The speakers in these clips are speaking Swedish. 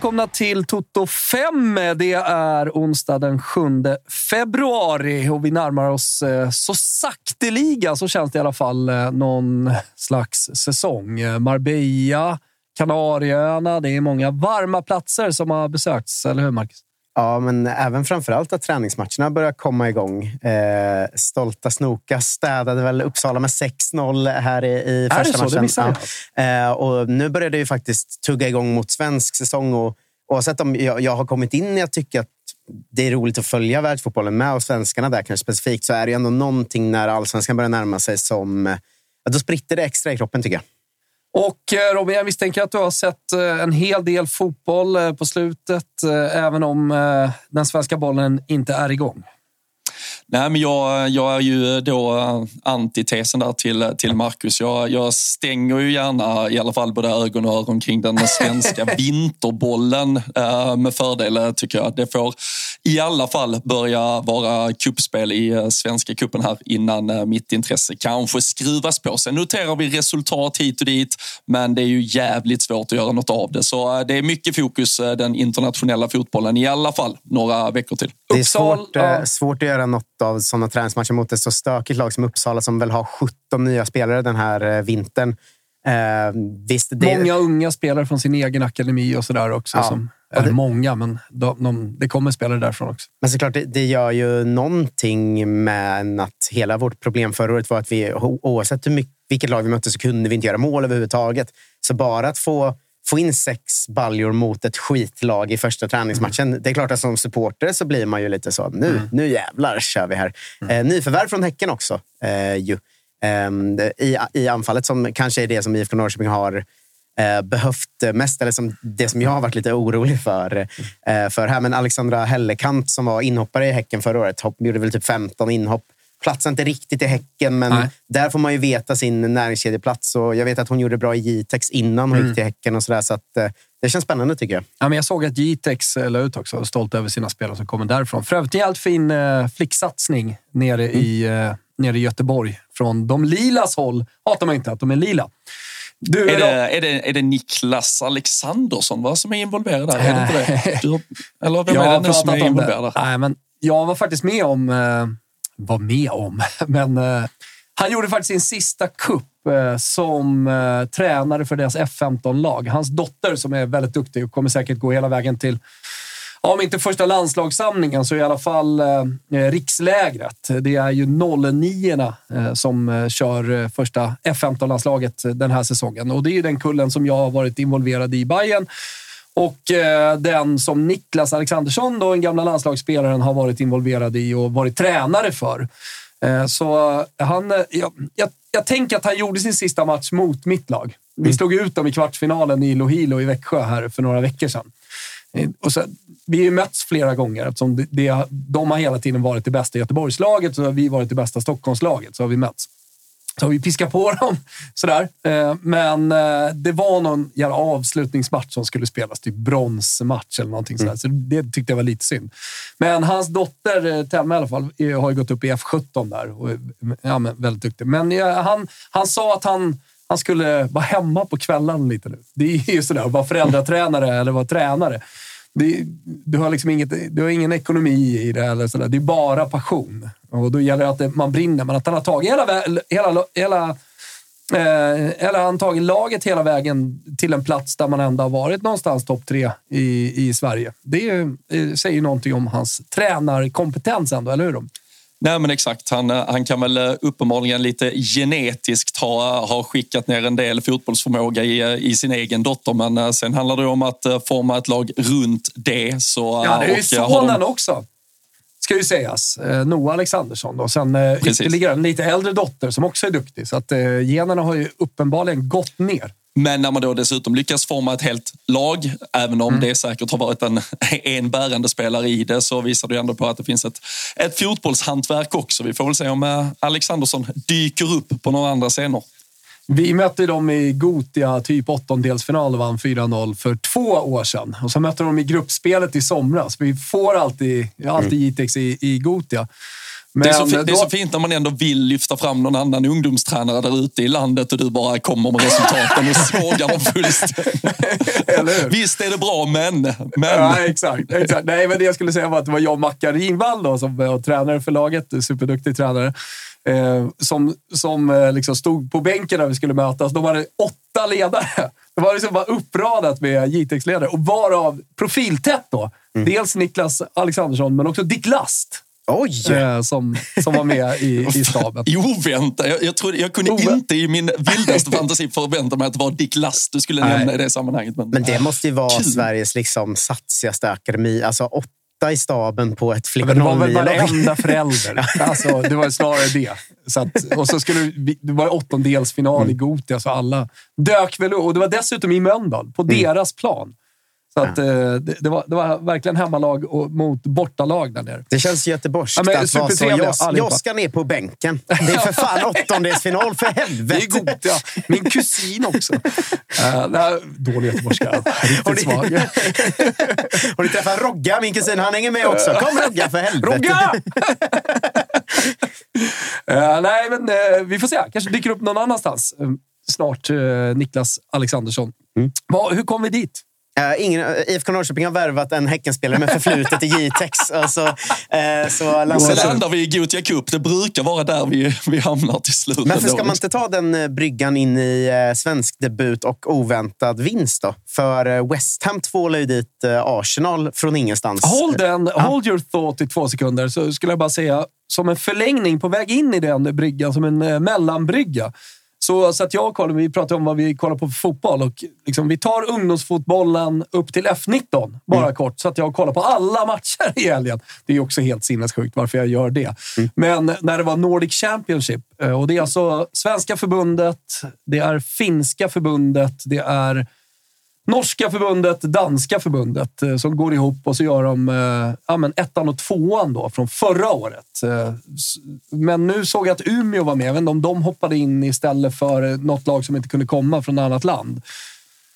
välkomna till Toto 5. Det är onsdag den 7 februari och vi närmar oss eh, så sakteliga, så känns det i alla fall, eh, någon slags säsong. Marbella, Kanarieöarna, det är många varma platser som har besökts, eller hur Marcus? Ja, men även framförallt att träningsmatcherna börjar komma igång. Eh, stolta Snoka städade väl Uppsala med 6-0 här i, i är första det så? matchen. Det ja. eh, och nu börjar det ju faktiskt tugga igång mot svensk säsong. Och, oavsett om jag, jag har kommit in jag tycker att det är roligt att följa världsfotbollen med och svenskarna där kanske specifikt, så är det ju ändå någonting när allsvenskan börjar närma sig som... Ja, då spritter det extra i kroppen tycker jag. Och eh, Robin, jag misstänker att du har sett eh, en hel del fotboll eh, på slutet, även om den svenska bollen inte är igång. Nej, men jag, jag är ju då antitesen där till, till Marcus. Jag, jag stänger ju gärna i alla fall både ögon och öron kring den svenska vinterbollen eh, med fördel tycker jag. Det får i alla fall börja vara kuppspel i eh, Svenska kuppen här innan eh, mitt intresse kanske skruvas på. Sen noterar vi resultat hit och dit, men det är ju jävligt svårt att göra något av det. Så eh, det är mycket fokus den internationella fotbollen i alla fall några veckor till. Det är svårt, ja. svårt att göra något av sådana träningsmatcher mot ett så stökigt lag som Uppsala som väl har 17 nya spelare den här vintern. Eh, visst, det... Många unga spelare från sin egen akademi och sådär också. Ja. Som är det... många, men de, de, det kommer spelare därifrån också. Men såklart, det, det gör ju någonting med att hela vårt problem förra året var att vi oavsett hur mycket, vilket lag vi mötte så kunde vi inte göra mål överhuvudtaget. Så bara att få få in sex baljor mot ett skitlag i första träningsmatchen. Mm. Det är klart att som supporter så blir man ju lite så. Nu, mm. nu jävlar kör vi här. Mm. Eh, nyförvärv från Häcken också. Eh, ju. Eh, i, I anfallet som kanske är det som IFK Norrköping har behövt mest, eller som det som jag har varit lite orolig för. Eh, för här. Men Alexandra Hellekant som var inhoppare i Häcken förra året, hopp, gjorde väl typ 15 inhopp. Platsar inte riktigt i Häcken, men Nej. där får man ju veta sin näringskedjeplats. Och jag vet att hon gjorde bra i Jitex innan hon mm. gick till Häcken. och så, där, så att, eh, Det känns spännande tycker jag. Ja, men jag såg att Jitex la ut också. Stolt över sina spelare som kommer därifrån. För övrigt en jävligt fin eh, flicksatsning nere, mm. i, eh, nere i Göteborg. Från de lilas håll hatar man inte att de är lila. Du, är, det, är, det, är det Niklas Alexandersson va, som är involverad där? Är det inte det? Du, eller vem är det nu som är involverad där? Nej, men jag var faktiskt med om... Eh, var med om, men eh, han gjorde faktiskt sin sista kupp eh, som eh, tränare för deras F15-lag. Hans dotter, som är väldigt duktig och kommer säkert gå hela vägen till om inte första landslagssamlingen så i alla fall eh, rikslägret. Det är ju 09 eh, som eh, kör eh, första F15-landslaget den här säsongen och det är ju den kullen som jag har varit involverad i Bayern och eh, den som Niklas Alexandersson, då, den gamla landslagsspelaren, har varit involverad i och varit tränare för. Eh, så han, jag, jag, jag tänker att han gjorde sin sista match mot mitt lag. Vi mm. slog ut dem i kvartsfinalen i Lohilo i Växjö här för några veckor sedan. Och så, vi har ju mötts flera gånger eftersom det, det, de har hela tiden varit det bästa Göteborgslaget har vi varit det bästa Stockholmslaget. Så har vi mötts. Så har vi piskat på dem sådär. Eh, men eh, det var någon jävla avslutningsmatch som skulle spelas, typ bronsmatch eller någonting sådär. Mm. Så det tyckte jag var lite synd. Men hans dotter eh, Telma i alla fall har ju gått upp i F17 där och ja, men väldigt duktig. Men han, han sa att han han skulle vara hemma på kvällen lite nu. Det är ju sådär att vara föräldratränare eller vara tränare. Det, du, har liksom inget, du har ingen ekonomi i det. Eller sådär. Det är bara passion. Och då gäller det att det, man brinner. Men att han har tagit hela, hela, hela eh, eller han tagit laget hela vägen till en plats där man ändå har varit någonstans topp tre i, i Sverige. Det är, eh, säger någonting om hans tränarkompetens ändå, eller hur? Nej men exakt, han, eh, han kan väl eh, uppenbarligen lite genetiskt ha, ha skickat ner en del fotbollsförmåga i, eh, i sin egen dotter. Men sen handlar det om att forma ett lag runt det. Så, ja, det är ju sonen de... också. Ska ju sägas. Noah Alexandersson och sen Precis. ytterligare en lite äldre dotter som också är duktig. Så att generna har ju uppenbarligen gått ner. Men när man då dessutom lyckas forma ett helt lag, även om mm. det säkert har varit en, en bärande spelare i det, så visar det ändå på att det finns ett, ett fotbollshantverk också. Vi får väl se om eh, Alexandersson dyker upp på några andra scener. Vi mötte dem i Gotia, typ åttondelsfinal och vann 4-0 för två år sedan. Och så mötte de i gruppspelet i somras. Vi får alltid, alltid mm. Jitex i, i Gotia. Det, är så, Men, fi- det är då- så fint när man ändå vill lyfta fram någon annan ungdomstränare där ute i landet och du bara kommer med resultaten och sågar dem fullständigt. Visst är det bra, men... men. Ja, exakt, exakt. Nej, men det jag skulle säga var att det var jag och Mackan Ringvall då, som var tränare för laget, superduktig tränare, eh, som, som eh, liksom stod på bänken när vi skulle mötas. De hade åtta ledare. Det var liksom bara uppradat med JTX-ledare och varav profiltätt då. Dels Niklas Alexandersson, men också Dick Last Oj! eh, som, som var med i, i staben. Oväntat. Jag, jag, trodde, jag kunde Ovä- inte i min vildaste fantasi förvänta mig att det var Dick Last du skulle Nej. nämna i det sammanhanget. Men, Men det måste ju vara Kul. Sveriges liksom satsigaste akademi. Alltså åtta i staben på ett Men det var väl varenda förälder. Alltså, det var snarare det. Så att, och så skulle det var åttondelsfinal i Gothia, så alla dök väl upp. Och det var dessutom i Mölndal, på deras plan. Så att, eh, det, det, var, det var verkligen hemmalag och, mot bortalag där nere. Det känns göteborgskt Ja, att vara så. Jag, jag ska ner på bänken. Det är för fan åttondelsfinal, för Det är helvete! Gothia. Min kusin också. Uh, nej, dålig göteborgska. Riktigt svag. Har du träffat Rogga, min kusin? Han hänger med också. Kom Rogga, för helvete! Rogga! Eh, nej, men eh, vi får se. Kanske dyker upp någon annanstans. Eh, snart, eh, Niklas Alexandersson. Vad- hur kom vi dit? Eh, ingen, eh, IFK Norrköping har värvat en Häckenspelare med förflutet i Jitex. Alltså, uh, så Sen Lasse, landar vi i Gothia Cup. Det brukar vara där vi, vi hamnar till slut. men varför ska man inte ta den eh, bryggan in i uh, svensk debut och oväntad vinst då? För West Ham tvålar ju dit Arsenal från ingenstans. Hold, den, hold your thought i två sekunder, så skulle jag bara säga som en förlängning på väg in i den bryggan, som en mellanbrygga. Så, så att jag och Colin, vi pratar om vad vi kollar på för fotboll. Och liksom, vi tar ungdomsfotbollen upp till F19, bara kort. Så att jag kollar på alla matcher i helgen. Det är också helt sinnessjukt varför jag gör det. Men när det var Nordic Championship, eh, och det är alltså svenska förbundet, det är finska förbundet, det är Norska förbundet, danska förbundet eh, som går ihop och så gör de eh, ja, men ettan och tvåan då, från förra året. Eh, Men nu såg jag att Umeå var med. Jag vet inte om de hoppade in istället för något lag som inte kunde komma från ett annat land.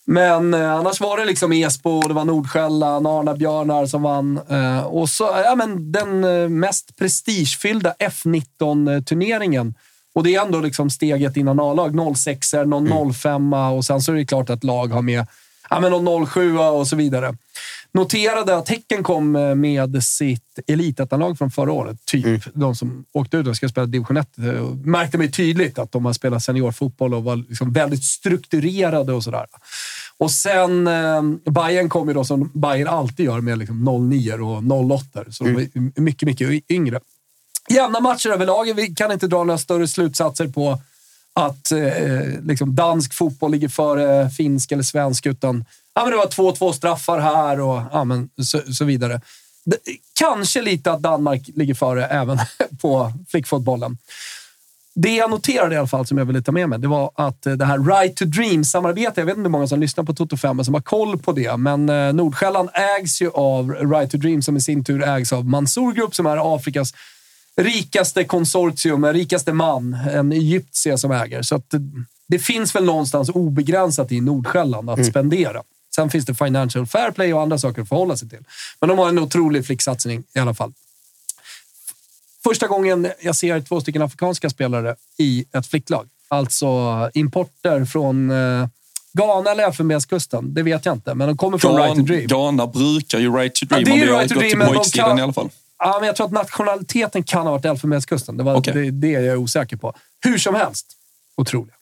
Men annars var det liksom Esbo, det var Nordsjälland, Arna Björnar som vann. Och så, ja, men den mest prestigefyllda F19-turneringen. Och det är ändå liksom steget innan A-lag. 06 någon 05 och sen så är det klart att lag har med ja, men någon 07 och så vidare. Noterade att Häcken kom eh, med sitt elitettanlag från förra året. Typ. De som åkte ut och ska spela division 1. eh, och Märkte mig tydligt att de har spelat seniorfotboll och var liksom väldigt strukturerade och sådär. Och sen eh, Bayern kom ju då som Bayern alltid gör med liksom 09 och 08 Så de är mycket, mycket yngre. Jämna matcher överlag. Vi kan inte dra några större slutsatser på att eh, liksom dansk fotboll ligger före finsk eller svensk, utan ja, men det var 2-2 straffar här och ja, men så, så vidare. Det, kanske lite att Danmark ligger före även på flickfotbollen. Det jag noterade i alla fall, som jag ville ta med mig, det var att eh, det här Right to Dream-samarbetet, jag vet inte hur många som lyssnar på Toto 5 som har koll på det, men eh, Nordsjälland ägs ju av Right to Dream som i sin tur ägs av Mansour Group som är Afrikas rikaste konsortium, rikaste man, en egyptier som äger. Så att det, det finns väl någonstans obegränsat i Nordsjälland att spendera. Sen finns det financial fair play och andra saker att förhålla sig till. Men de har en otrolig flicksatsning i alla fall. Första gången jag ser två stycken afrikanska spelare i ett flicklag. Alltså importer från eh, Ghana eller Elfenbenskusten. Det vet jag inte, men de kommer från Right to Dream. Ghana brukar ju Right to Dream Ja, det är om har Right to gått Dream, till kan- i alla fall. Ja, men jag tror att nationaliteten kan ha varit Elfenbenskusten. Det var Okej. det, det jag är osäker på. Hur som helst, otroliga.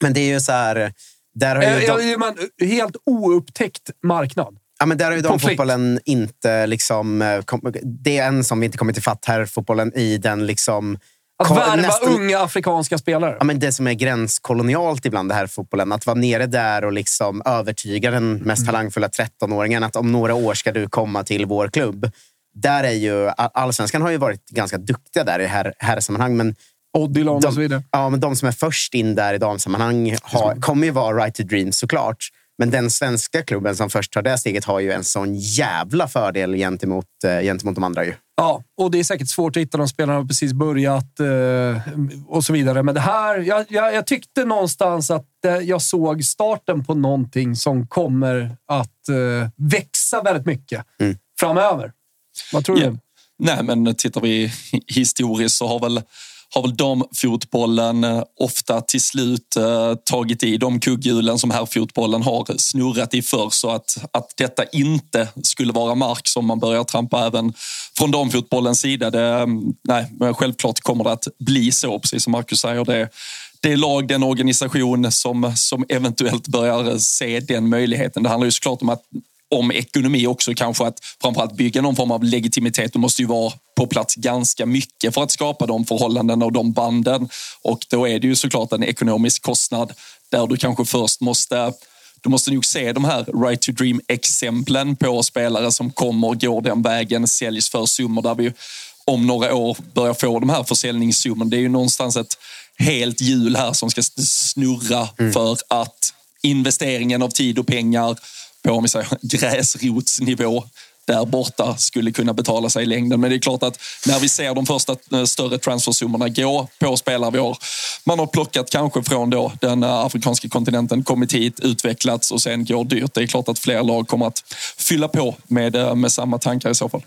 Men det är ju så här... Där har ju Eh, de, men, helt oupptäckt marknad. ja, men där har ju på de flick. fotbollen inte... Liksom, eh, kom, det är en som vi inte kommit ifatt här, fotbollen i den liksom... Att värva nästan- unga afrikanska spelare. Ja, men det som är gränskolonialt ibland, det här fotbollen. Att vara nere där och liksom övertyga den mest talangfulla 13-åringen att om några år ska du komma till vår klubb. Där är ju, allsvenskan har ju varit ganska duktiga där i här, här sammanhang, men Odilon och så vidare. Ja, men de som är först in där i damsammanhang har, kommer ju vara Right to Dream såklart. Men den svenska klubben som först tar det steget har ju en sån jävla fördel gentemot, eh, gentemot de andra. Ju. Ja, och det är säkert svårt att hitta de spelarna som precis börjat eh, och så vidare. Men det här, jag, jag, jag tyckte någonstans att eh, jag såg starten på någonting som kommer att växa väldigt mycket framöver. Vad tror du? Nej, men tittar vi historiskt så har väl har väl damfotbollen eh, ofta till slut eh, tagit i de kugghjulen som här fotbollen har snurrat i förr. Så att, att detta inte skulle vara mark som man börjar trampa även från damfotbollens sida. Det, mm, nej, självklart kommer det att bli så, precis som Marcus säger. Det, det är lag, den organisation som, som eventuellt börjar se den möjligheten. Det handlar ju såklart om att om ekonomi också kanske att framförallt bygga någon form av legitimitet. Du måste ju vara på plats ganska mycket för att skapa de förhållanden och de banden. Och då är det ju såklart en ekonomisk kostnad där du kanske först måste du måste nog se de här right to dream-exemplen på spelare som kommer, går den vägen, säljs för summor där vi om några år börjar få de här försäljningssummorna. Det är ju någonstans ett helt hjul här som ska snurra mm. för att investeringen av tid och pengar på om vi säger, gräsrotsnivå där borta skulle kunna betala sig i längden. Men det är klart att när vi ser de första eh, större transfersummorna gå på spelare vi har, man har plockat kanske från då den eh, afrikanska kontinenten, kommit hit, utvecklats och sen går dyrt. Det är klart att fler lag kommer att fylla på med, eh, med samma tankar i så fall.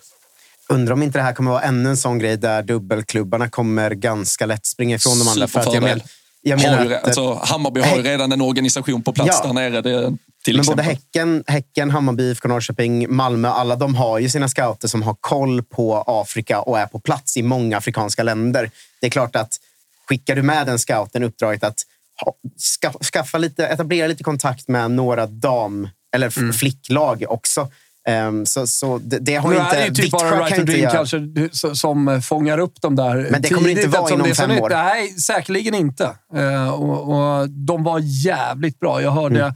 Undrar om inte det här kommer vara ännu en sån grej där dubbelklubbarna kommer ganska lätt springa ifrån de andra. För att jag men, jag menar har ju, alltså, Hammarby har ju redan en organisation på plats ja, där nere. Det, men exempel. både häcken, häcken, Hammarby, IFK Norrköping, Malmö, alla de har ju sina scouter som har koll på Afrika och är på plats i många afrikanska länder. Det är klart att skickar du med den scouten uppdraget att skaffa lite, etablera lite kontakt med några dam eller mm. flicklag också. Um, så, så det, det har nu inte... Det är ju typ bara Right to Dream kanske som fångar upp dem där Men det kommer tidigt, inte vara inom fem år? Nej, säkerligen inte. Uh, och, och, de var jävligt bra. Jag hörde mm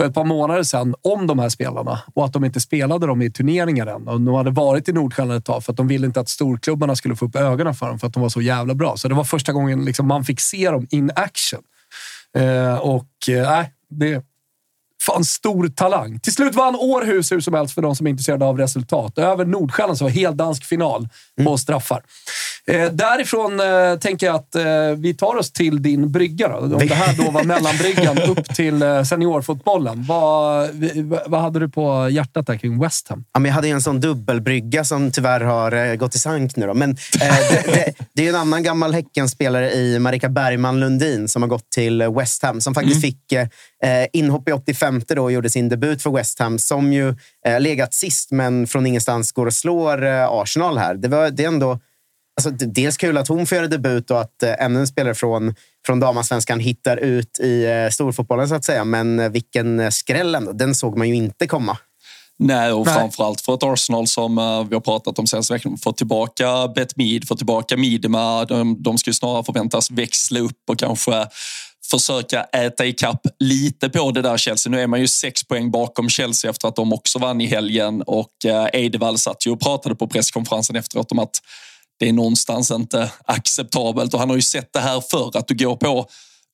för ett par månader sedan om de här spelarna och att de inte spelade dem i turneringar än. Och de hade varit i Nordsjälland ett tag för att de ville inte att storklubbarna skulle få upp ögonen för dem för att de var så jävla bra. Så det var första gången liksom man fick se dem in action. Eh, och eh, det, Fan, stor talang. Till slut vann Århus hur som helst för de som är intresserade av resultat. Över Nordsjälland så var det dansk final på mm. Eh, därifrån eh, tänker jag att eh, vi tar oss till din brygga. Då. Om det här då var mellanbryggan upp till eh, seniorfotbollen. Vad, vad hade du på hjärtat där kring West Ham? Ja, men jag hade en sån dubbelbrygga som tyvärr har eh, gått i sank nu. Då. Men, det, det, det, är en annan gammal Häckenspelare i Marika Bergman Lundin som har gått till West Ham. Som faktiskt mm. fick inhopp i 85 då och gjorde sin debut för West Ham. Som ju legat sist, men från ingenstans går och slår Arsenal här. Det, var, det är ändå Alltså, dels kul att hon får göra debut och att eh, ännu en spelare från, från damallsvenskan hittar ut i eh, storfotbollen, så att säga. Men eh, vilken skräll ändå. Den såg man ju inte komma. Nej, och Nej. framförallt för ett Arsenal som uh, vi har pratat om senaste veckan. Få tillbaka Bet Mead, få tillbaka Midema. De, de ska ju snarare förväntas växla upp och kanske försöka äta ikapp lite på det där Chelsea. Nu är man ju sex poäng bakom Chelsea efter att de också vann i helgen och uh, Eidevall satt ju och pratade på presskonferensen efteråt om att det är någonstans inte acceptabelt och han har ju sett det här förr att du går på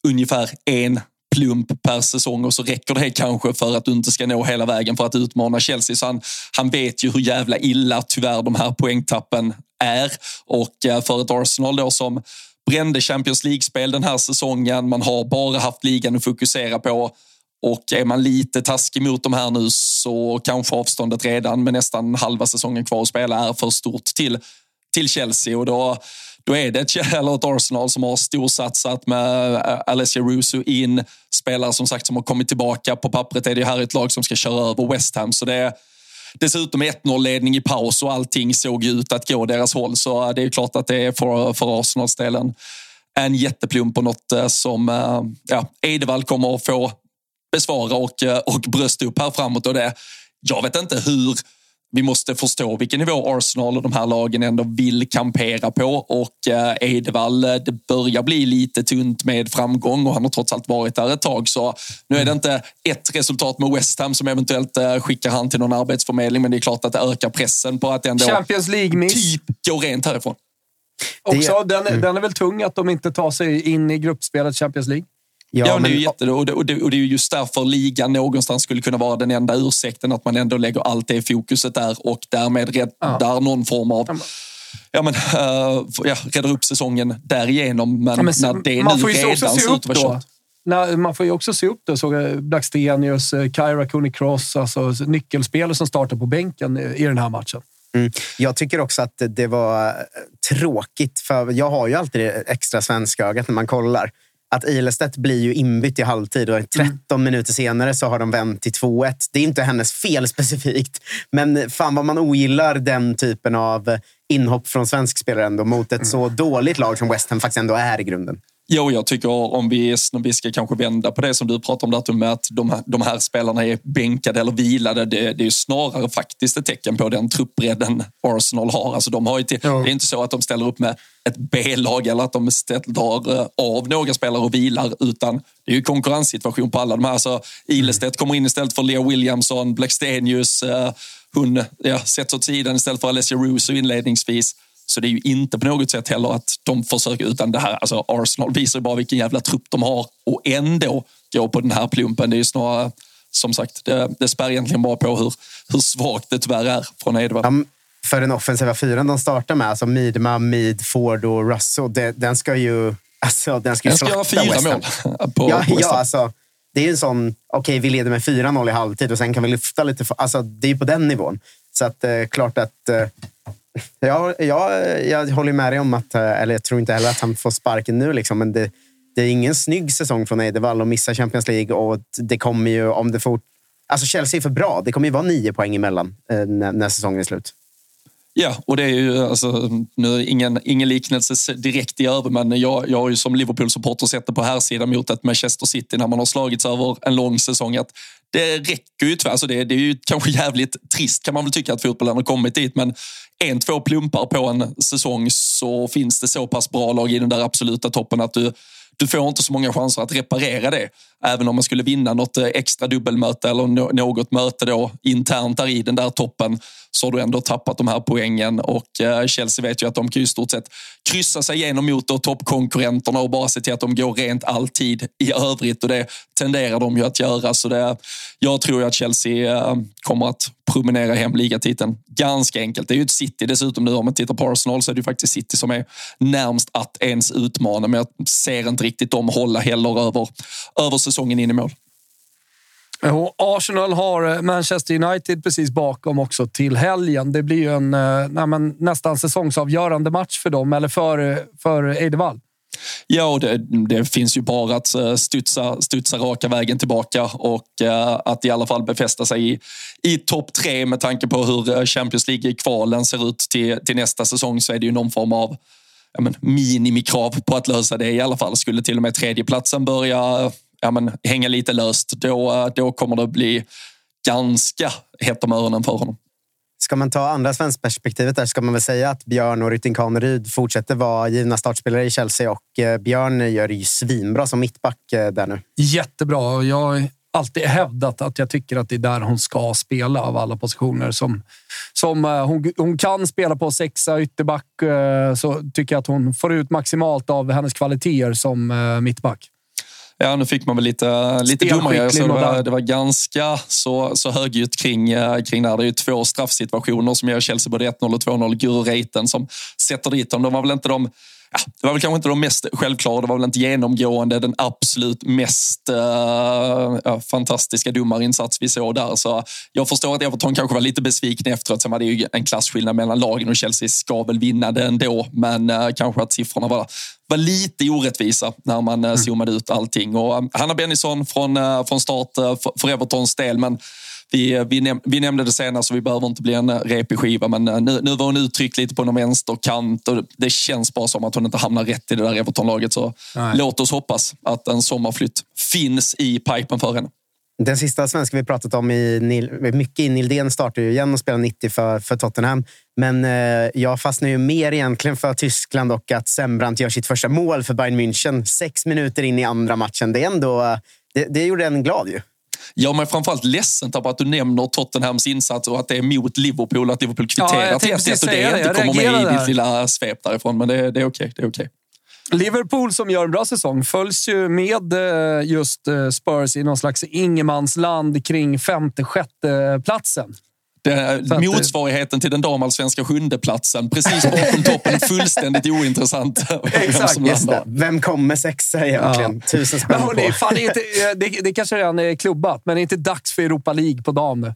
ungefär en plump per säsong och så räcker det kanske för att du inte ska nå hela vägen för att utmana Chelsea. Så han, han vet ju hur jävla illa tyvärr de här poängtappen är och eh, för ett Arsenal då som brände Champions League-spel den här säsongen. Man har bara haft ligan att fokusera på och är man lite taskig mot de här nu så kanske avståndet redan med nästan halva säsongen kvar att spela är för stort till till Chelsea och då, då är det ett, eller ett Arsenal som har storsatsat med eh, Alessia Russo in. Spelare som sagt som har kommit tillbaka. På pappret är det här ett lag som ska köra över West Ham. Så det är dessutom 1-0-ledning i paus och allting såg ut att gå deras håll. Så eh, det är klart att det är för, för Arsenals del en, en jätteplump och något eh, som ja, Edevall kommer att få besvara och, och brösta upp här framåt. Och det, jag vet inte hur vi måste förstå vilken nivå Arsenal och de här lagen ändå vill kampera på och eh, Edevall, eh, det börjar bli lite tunt med framgång och han har trots allt varit där ett tag. Så nu är det inte ett resultat med West Ham som eventuellt eh, skickar han till någon arbetsförmedling, men det är klart att det ökar pressen på att ändå Champions League-miss. typ gå rent härifrån. Också, den, mm. den är väl tung att de inte tar sig in i gruppspelet Champions League? Ja, ja men... det är ju jätte, och det, och, det, och det är just därför ligan någonstans skulle kunna vara den enda ursäkten, att man ändå lägger allt det fokuset där och därmed räddar ja. någon form av ja, men, uh, ja, räddar upp säsongen därigenom. Men, ja, men när det man nu redan ser ut att vara Nej, man får ju också se upp det. Såg Blackstenius, eh, Kyra Cooney Cross, alltså nyckelspelare som startar på bänken i den här matchen. Mm. Jag tycker också att det var tråkigt, för jag har ju alltid det extra svenska ögat när man kollar. Att Ilestedt blir ju inbytt i halvtid och 13 mm. minuter senare så har de vänt till 2-1. Det är inte hennes fel specifikt, men fan vad man ogillar den typen av inhopp från svensk spelare ändå mot ett mm. så dåligt lag som West Ham faktiskt ändå är i grunden. Jo, jag tycker om vi, vi ska kanske vända på det som du pratar om, där, med att de här, de här spelarna är bänkade eller vilade. Det, det är snarare faktiskt ett tecken på den truppbredden Arsenal har. Alltså, de har till, ja. Det är inte så att de ställer upp med ett B-lag eller att de ställer eh, av några spelare och vilar, utan det är ju konkurrenssituation på alla de här. Alltså, Ilestedt kommer in istället för Leo Williamson, Blackstenius, eh, hon ja, sätts åt sidan istället för Alessia Russo inledningsvis. Så det är ju inte på något sätt heller att de försöker, utan det här, alltså Arsenal visar ju bara vilken jävla trupp de har och ändå gå på den här plumpen. Det är ju snarare, som sagt, det, det spär egentligen bara på hur, hur svagt det tyvärr är från Edvard. Ja, för den offensiva fyran de startar med, alltså Midma, Mid, Ford och Russo, det, den ska ju... Alltså, den ska, den ska göra fyra mål på, ja, på ja, alltså, Det är ju en sån, okej okay, vi leder med 4-0 i halvtid och sen kan vi lyfta lite. Alltså, det är ju på den nivån. Så att, eh, klart att eh, jag, jag, jag håller med dig om att, eh, eller jag tror inte heller att han får sparken nu, liksom, men det, det är ingen snygg säsong från Eidevall att missa Champions League och det kommer ju, om det fort... Alltså Chelsea är för bra. Det kommer ju vara nio poäng emellan eh, när, när säsongen är slut. Ja, och det är ju alltså, nu ingen, ingen liknelse direkt i över, men jag, jag har ju som Liverpool-supporter sett det på här sidan mot ett Manchester City när man har slagits över en lång säsong. Att det räcker ju tyvärr. Alltså det, det är ju kanske jävligt trist kan man väl tycka att fotbollen har kommit dit, men en, två plumpar på en säsong så finns det så pass bra lag i den där absoluta toppen att du du får inte så många chanser att reparera det. Även om man skulle vinna något eh, extra dubbelmöte eller något möte då internt där i den där toppen så har du ändå tappat de här poängen och eh, Chelsea vet ju att de kan ju stort sett kryssa sig igenom mot toppkonkurrenterna och bara se till att de går rent alltid i övrigt och det tenderar de ju att göra. Så det, jag tror ju att Chelsea eh, kommer att promenera hem ligatiteln ganska enkelt. Det är ju ett City dessutom nu. Om man tittar på Arsenal så är det ju faktiskt City som är närmst att ens utmana. Men jag ser inte riktigt dem hålla heller över, över säsongen in i mål. Och Arsenal har Manchester United precis bakom också till helgen. Det blir ju en eh, nej, nästan säsongsavgörande match för dem, eller för, för Eidevall. Ja, det, det, finns ju bara att eh, studsa, studsa raka vägen tillbaka och att i alla fall befästa sig i, i topp tre med tanke på hur Champions League-kvalen ser ut till, till nästa säsong så är det ju någon form av ja, men, minimikrav på att lösa det i alla fall. Skulle till och med tredjeplatsen börja ja, men, hänga lite löst, då, då kommer det bli ganska hett om öronen för honom. Ska man ta andra svenskperspektivet där ska man väl säga att Björn och Rytting Kaneryd fortsätter vara givna startspelare i Chelsea och eh, Björn gör det ju svinbra som mittback eh, där nu. Jättebra. Jag har alltid hävdat att jag tycker att det är där hon ska spela av alla positioner. Som, som eh, hon, hon kan spela på sexa, ytterback, så tycker jag att hon får ut maximalt av hennes kvaliteter som mittback. Ja, nu fick man väl lite, lite domare. Så det, var, det var ganska så, så högljutt kring, eh, kring där. Det är ju två straffsituationer som gör Chelsea både 1-0 och 2-0. Guru Reiten som sätter dit dem. De var väl inte de Ja, det var väl kanske inte de mest självklara, det var väl inte genomgående den absolut mest ja, fantastiska domarinsats vi såg där. Så jag förstår att Everton kanske var lite besvikna efteråt. Sen var det ju en klasskillnad mellan lagen och Chelsea ska väl vinna det ändå. Men uh, kanske att siffrorna var, var lite orättvisa när man uh, zoomade ut allting. Och, uh, Hanna Bennison från, uh, från start för, för Evertons del. Men vi, vi, näm vi nämnde det senare så vi behöver inte bli en repig skiva men eh, nu, nu var hon uttryckt lite på någon vänsterkant och det känns bara som att hon inte hamnar rätt i det där Everton-laget. Så Nej. låt oss hoppas att en sommarflytt finns i pipen för henne. Den sista svenska vi pratat om, i Nil, mycket i Nildén, startar ju igen och spelar 90 för, för Tottenham. Men eh, jag fastnar ju mer egentligen för Tyskland och att Sembrant gör sitt första mål för Bayern München sex minuter in i andra matchen. Det, är ändå, eh, det, det gjorde en glad ju gör mig framförallt ledsen på att du nämner Tottenhams insats och att det är mot Liverpool, att Liverpool kvitterar till 1 och det inte kommer med i ditt lilla svep därifrån. Men det, det är okej. Okay, okay. Liverpool som gör en bra säsong följs ju med eh, just eh, Spurs i någon slags ingenmansland kring femte, sjätte platsen. Det, motsvarigheten till den damallsvenska sjundeplatsen. Precis bakom toppen. Fullständigt ointressant. Exakt. Vem, vem kommer sexa egentligen? Ja. Tusen spänn hörni, fan, det, inte, det, det kanske redan är klubbat, men det är inte dags för Europa League på dam nu?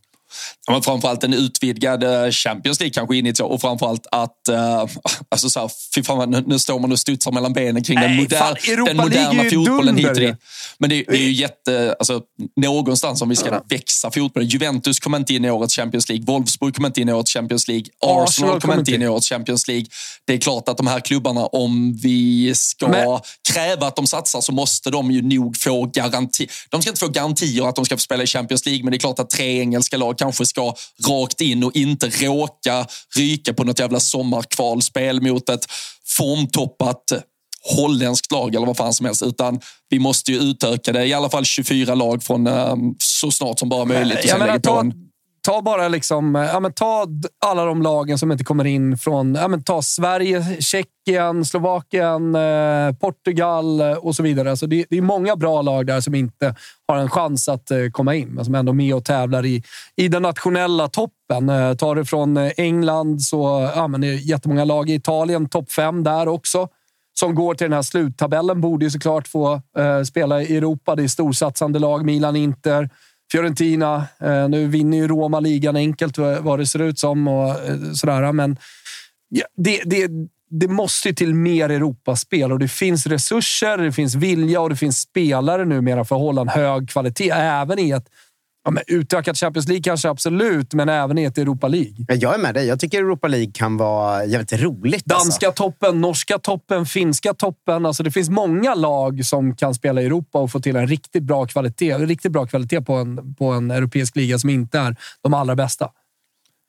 Men framförallt en utvidgad eh, Champions League kanske initialt och framförallt att... Uh, alltså så här, fy fan, nu, nu står man och studsar mellan benen kring Nej, den, moder, fan, den moderna fotbollen hit och dit. Men det, det, är ju jätte... Alltså, någonstans om vi ska ja. växa fotbollen. Juventus kommer inte in i årets Champions League. Wolfsburg kommer inte in i årets Champions League. Arsenal, Arsenal kommer inte in i årets Champions League. Det är klart att de här klubbarna, om vi ska men... kräva att de satsar så måste de ju nog få garanti. De ska inte få garantier att de ska få spela i Champions League, men det är klart att tre engelska lag kanske ska rakt in och inte råka ryka på något jävla sommarkvalspel mot ett formtoppat holländskt lag eller vad fan som helst. Utan vi måste ju utöka det, i alla fall 24 lag från um, så snart som bara möjligt. Och sen lägga på en ta bara liksom, eh, ja, men ta alla de lagen som inte kommer in från ja, men ta Sverige, Tjeckien, Slovakien, eh, Portugal eh, och så vidare. Alltså det, det, är många bra lag där som inte har en chans att eh, komma in, men som ändå är med och tävlar i, i den nationella toppen. Eh, tar det från eh, England så ja, men det är jättemånga lag i Italien, topp fem där också som går till den här sluttabellen borde ju såklart få eh, spela i Europa. Det är storsatsande lag. Milan, Inter. Fiorentina. Eh, nu vinner ju Roma ligan enkelt vad det ser ut som och eh, sådär. Men det, det, det måste till mer Europaspel och det finns resurser, det finns vilja och det finns spelare numera för att hålla en hög kvalitet. Även i ett Ja, men utökat Champions League kanske absolut, men även i ett Europa League. Jag är med dig. Jag tycker Europa League kan vara jävligt roligt. Danska alltså. toppen, norska toppen, finska toppen. Alltså det finns många lag som kan spela i Europa och få till en riktigt bra kvalitet, riktigt bra kvalitet på en, på en europeisk liga som inte är de allra bästa.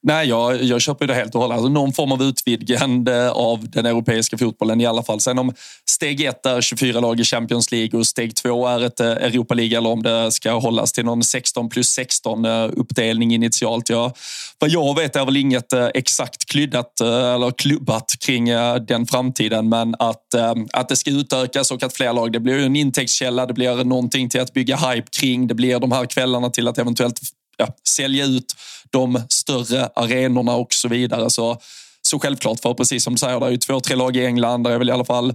Nej, jag, jag köper det helt och hållet. Alltså någon form av utvidgande av den europeiska fotbollen i alla fall. Sen om steg ett är 24 lag i Champions League och steg två är ett eh, Europa League eller om det ska hållas till någon 16 plus 16 eh, uppdelning initialt. Ja, vad jag vet är väl inget eh, exakt klyddat eller klubbat kring den framtiden, men att, att det ska utökas och att fler lag, det blir en intäktskälla, det blir någonting till att bygga hype kring, det blir de här kvällarna till att eventuellt ja, sälja ut de större arenorna och så vidare. Så, så självklart, för precis som du säger, det är ju två, tre lag i England. Det är väl i alla fall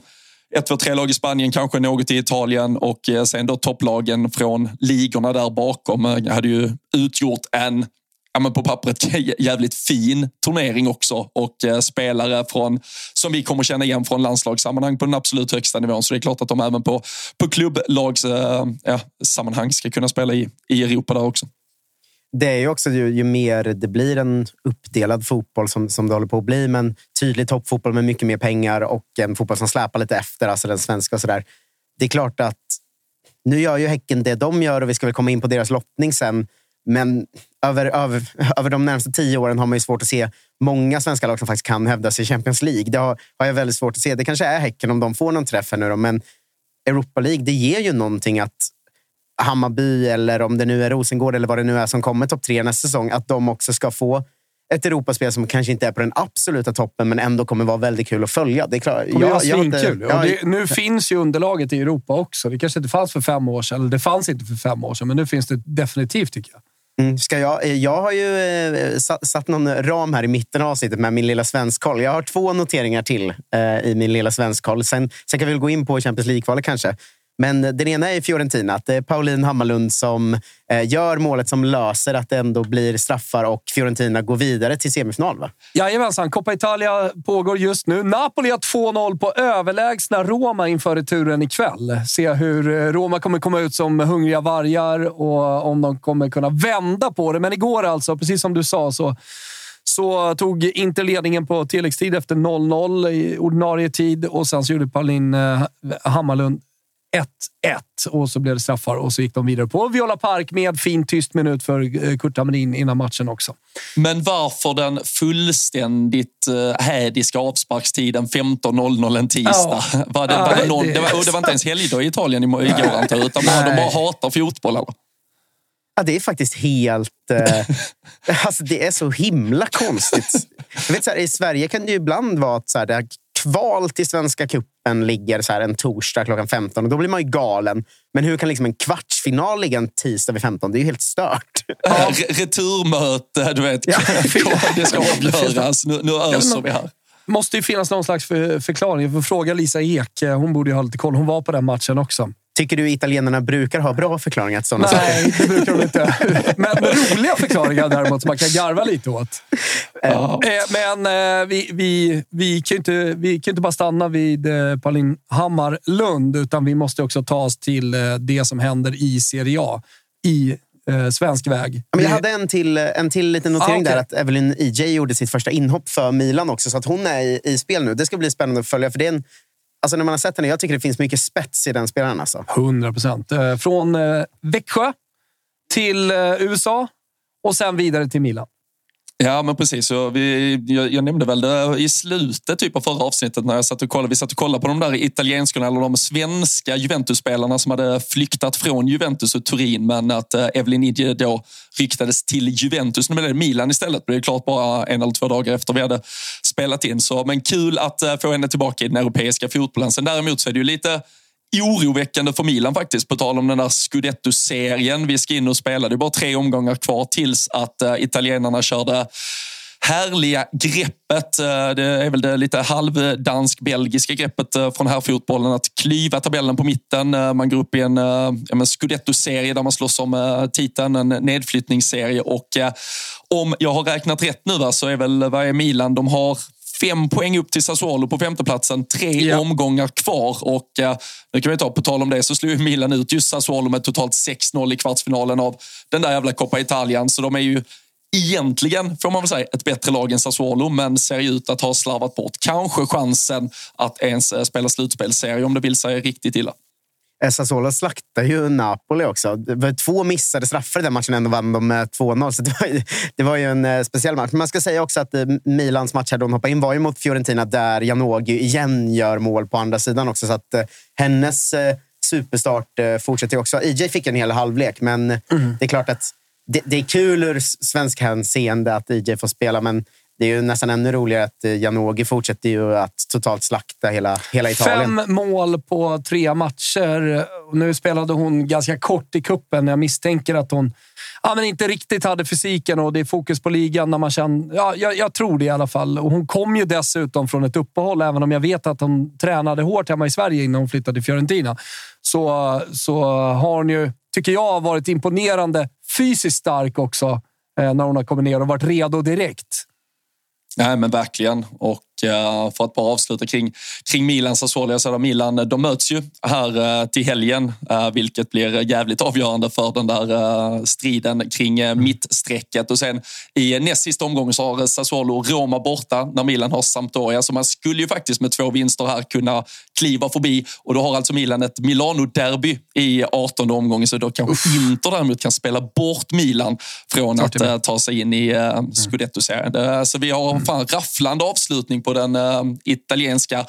ett, två, tre lag i Spanien, kanske något i Italien och eh, sen då topplagen från ligorna där bakom hade ju utgjort en ja, men på pappret jävligt fin turnering också och eh, spelare från, som vi kommer känna igen från landslagssammanhang på den absolut högsta nivån. Så det är klart att de även på, på klubblagssammanhang eh, ja, ska kunna spela i, i Europa där också det är ju också ju, ju, mer det blir en uppdelad fotboll som, som det håller på att bli, men tydlig toppfotboll med mycket mer pengar och en fotboll som släpar lite efter, alltså den svenska och sådär. Det är klart att nu gör ju Häcken det de gör och vi ska väl komma in på deras lottning sen. Men över, över, över de närmaste tio åren har man ju svårt att se många svenska lag som faktiskt kan hävda sig i Champions League. Det har, har jag väldigt svårt att se. Det kanske är Häcken om de får någon träff här nu då, men Europa League, det ger ju någonting att Hammarby eller om det nu är Rosengård eller vad det nu är som kommer topp tre nästa säsong, att de också ska få ett Europaspel som kanske inte är på den absoluta toppen, men ändå kommer vara väldigt kul att följa. Det är klart. Det jag, jag inte, ja, nu finns ju underlaget i Europa också. Det kanske inte fanns för fem år sedan, eller det fanns inte för fem år sedan, men nu finns det definitivt tycker jag. Mm, ska jag, eh, jag har ju eh, satt, satt någon ram här i mitten av avsnittet med min lilla svenskkoll. Jag har två noteringar till eh, i min lilla svenskkoll. Sen, sen kan vi väl gå in på Champions League-kvalet kanske. Men den ena är Fiorentina. Att det är Pauline Hammarlund som eh, gör målet som löser att det ändå blir straffar och Fiorentina går vidare till semifinal. Va? Jajamensan. Coppa Italia pågår just nu. Napoli har 2-0 på överlägsna Roma inför returen ikväll. Se hur eh, Roma kommer komma ut som hungriga vargar och om de kommer kunna vända på det. Men igår alltså, precis som du sa, så så tog Inter ledningen på tilläggstid efter 0-0 i ordinarie tid och sen så gjorde Pauline eh, Hammarlund 1-1 och så blev det straffar och så gick de vidare på Viola Park med fin tyst minut för eh, Kurt Hamrin innan matchen också. Men varför den fullständigt äh, hädiska avsparkstiden 15.00 en tisdag? Ja. Var det, var det, någon, det, var, det var inte ens helgdag i Italien igår antar jag, utan bara, de bara hatar fotboll eller? Ja, det är faktiskt helt... Eh, alltså det är så himla konstigt. Jag vet, så här, I Sverige kan det ju ibland vara att så här, det kval till Svenska cupen ligger så här en torsdag klockan 15 och då blir man ju galen. Men hur kan liksom en kvartsfinal ligga en tisdag vid 15? Det är ju helt stört. Ja. Returmöte, du vet. Ja. Det ska avgöras. Nu, nu öser vi här måste ju finnas någon slags för, förklaring. Jag får fråga Lisa Ek. Hon borde ju ha lite koll. Hon var på den matchen också. Tycker du italienarna brukar ha bra förklaringar till sådana saker? Nej, det brukar de inte. Men roliga förklaringar däremot som man kan garva lite åt. Ja. Eh, men eh, vi, vi, vi, kan inte, vi kan inte bara stanna vid eh, Paulin Hammar-Lund, utan vi måste också ta oss till det som händer i Serie A. I svensk väg. Men jag hade en till, en till liten notering ah, okay. där. Att Evelyn EJ gjorde sitt första inhopp för Milan också. Så att hon är i, i spel nu. Det ska bli spännande att följa. För det är en, alltså när man har sett henne, jag tycker det finns mycket spets i den spelaren. Alltså. 100 procent. Eh, från eh, Växjö till eh, USA och sen vidare till Milan. Ja, men precis. Så vi, jag, jag, nämnde väl det i slutet typ av förra avsnittet när jag satt och kollade. Vi satt och kollade på de där italienskorna eller de svenska Juventus-spelarna som hade flyktat från Juventus och Turin, men att eh, Evelyn Idje då ryktades till Juventus. Nu blev det Milan istället. Det är klart bara en eller två dagar efter vi hade spelat in. Så, men kul att eh, få henne tillbaka i den europeiska fotbollen. Sen däremot så är det ju lite oroväckande för Milan faktiskt. På tal om den där Scudetto-serien vi ska in och spela. Det är bara tre omgångar kvar tills att uh, italienarna körde härliga greppet. Eh, det är väl det lite halvdansk-belgiska greppet eh, från här fotbollen att klyva tabellen på mitten. Man går upp i en ja, Scudetto-serie där man slåss om titeln, en nedflyttningsserie och om jag har räknat rätt nu va, så är väl vad är Milan? De har fem poäng upp till Sassuolo på femteplatsen. Tre ja. omgångar kvar. Och eh, nu kan vi ta, på tal om det, så slog Milan ut just Sassuolo med totalt 6-0 i kvartsfinalen av den där jävla Coppa Italien. Så de är ju egentligen, får man väl säga, ett bättre lag än Sassuolo, men ser ut att ha slarvat bort kanske chansen att ens eh, spela slutspelsserie om det vill sig riktigt illa. Sassuolo slaktade ju Napoli också. Det var två missade straffar i den matchen, ändå vann de med 2-0. Så det var, ju, det var ju en eh, speciell match. Men man ska säga också att eh, Milans match här de hoppade in var ju mot Fiorentina där Janogy igen gör mål på andra sidan också. Så att eh, hennes superstart fortsätter också. EJ fick en hel halvlek, men mm. det är klart att det, det är kul ur svensk hänseende att EJ får spela, men det är ju nästan ännu roligare att eh, Janogy fortsätter ju att totalt slakta hela, hela Italien. Fem mål på tre matcher. Nu spelade hon ganska kort i kuppen. Jag misstänker att hon ja, men inte riktigt hade fysiken och det är fokus på ligan. När man känner, ja, jag, jag, tror det i alla fall. Och hon kom ju dessutom från ett uppehåll, även om jag vet att hon tränade hårt hemma i Sverige innan hon flyttade till Fiorentina. Så, så har hon ju, tycker jag, varit imponerande fysiskt stark också eh, när hon har kommit ner och varit redo direkt. Nej, men verkligen. Och uh, för att bara avsluta kring, kring Milan Sassuolo. Jag Milan, de möts ju här uh, till helgen, uh, vilket blir jävligt avgörande för den där striden kring mittstrecket. Och sen i näst sista omgången så har Sassuolo Roma borta när Milan har Sampdoria. Så man skulle ju faktiskt med två vinster här kunna kliva förbi. Och då har alltså Milan ett Milano-derby i 18 omgången. Så då kanske Uff. Inter däremot kan spela bort Milan från att ta sig in i uh, Scudetto-serien. Så vi har fan rafflande avslutning på den uh, italienska